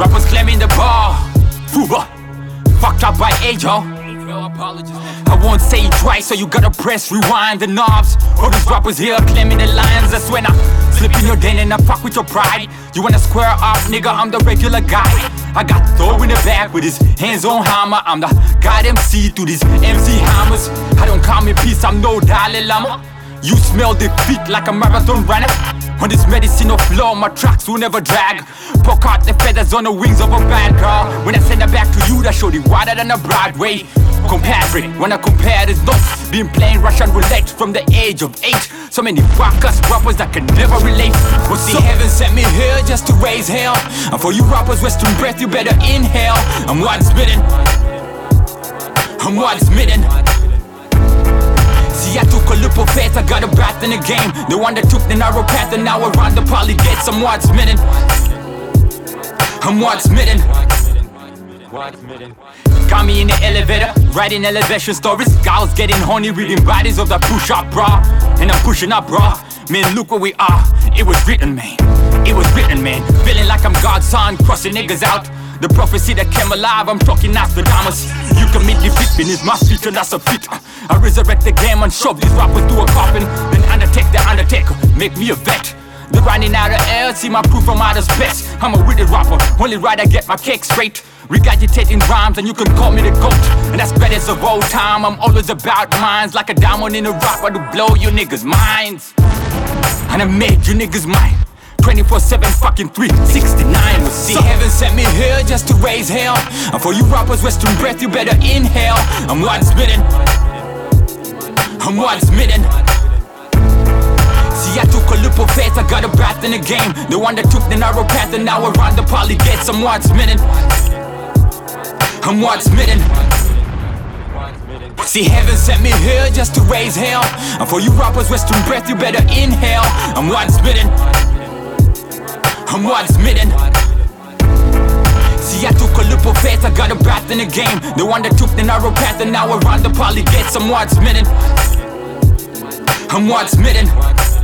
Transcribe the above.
Rappers claiming the bar. Fucked up by Ayo. I won't say it twice, so you gotta press rewind the knobs. All these rappers here claiming the lines. That's when I slip in your den and I fuck with your pride. You wanna square up, nigga? I'm the regular guy. I got throw in the back with his hands on hammer. I'm the god MC to these MC hammers. I don't call me peace, I'm no Dalai Lama. You smell defeat like a marathon runner. On this medicine of flow, my tracks will never drag. Poke out the feathers on the wings of a bad girl. When I send her back to you, that show the wider than a Broadway. Comparing, when I compare, there's not been playing Russian roulette from the age of eight. So many rockers, rappers that can never relate. But see, heaven sent me here just to raise hell. And for you rappers, Western breath, you better inhale. I'm one spitting. I'm one spitting. Of faith, I got a breath in the game. The one that took the narrow path, and now around the poly gates. I'm word smitten. I'm word smitten. Got me in the elevator, writing elevation stories. Girls getting horny, reading bodies of the push up, bra. And I'm pushing up, bra. Man, look where we are. It was written, man. It was written, man. Feeling like I'm God's son, crossing niggas out. The prophecy that came alive, I'm talking Nostradamus. You the fit beneath my feet, and that's a fit. I resurrect the game and shove these rappers through a coffin. Then undertake the undertaker, make me a vet. The running out of air, see my proof from outer space. I'm a wicked rapper, only right I get my cake straight. Regurgitating rhymes, and you can call me the goat. And that's better of old time. I'm always about minds, like a diamond in a rock, I to blow you niggas' minds. And I made you niggas mine. 24 7 fucking 369 We'll see heaven sent me here just to raise hell And for you rappers western breath you better inhale I'm one spitting I'm one spitting breath in the game The one that took the narrow path and now around the poly gates I'm one spitting I'm one spitting See heaven sent me here just to raise hell And for you rappers western breath you better inhale I'm one spitting I'm word smitten. See, I took a of faith, I got a breath in the game. The one that took the narrow path and now around the poly gates. I'm word smitten. I'm word smitten.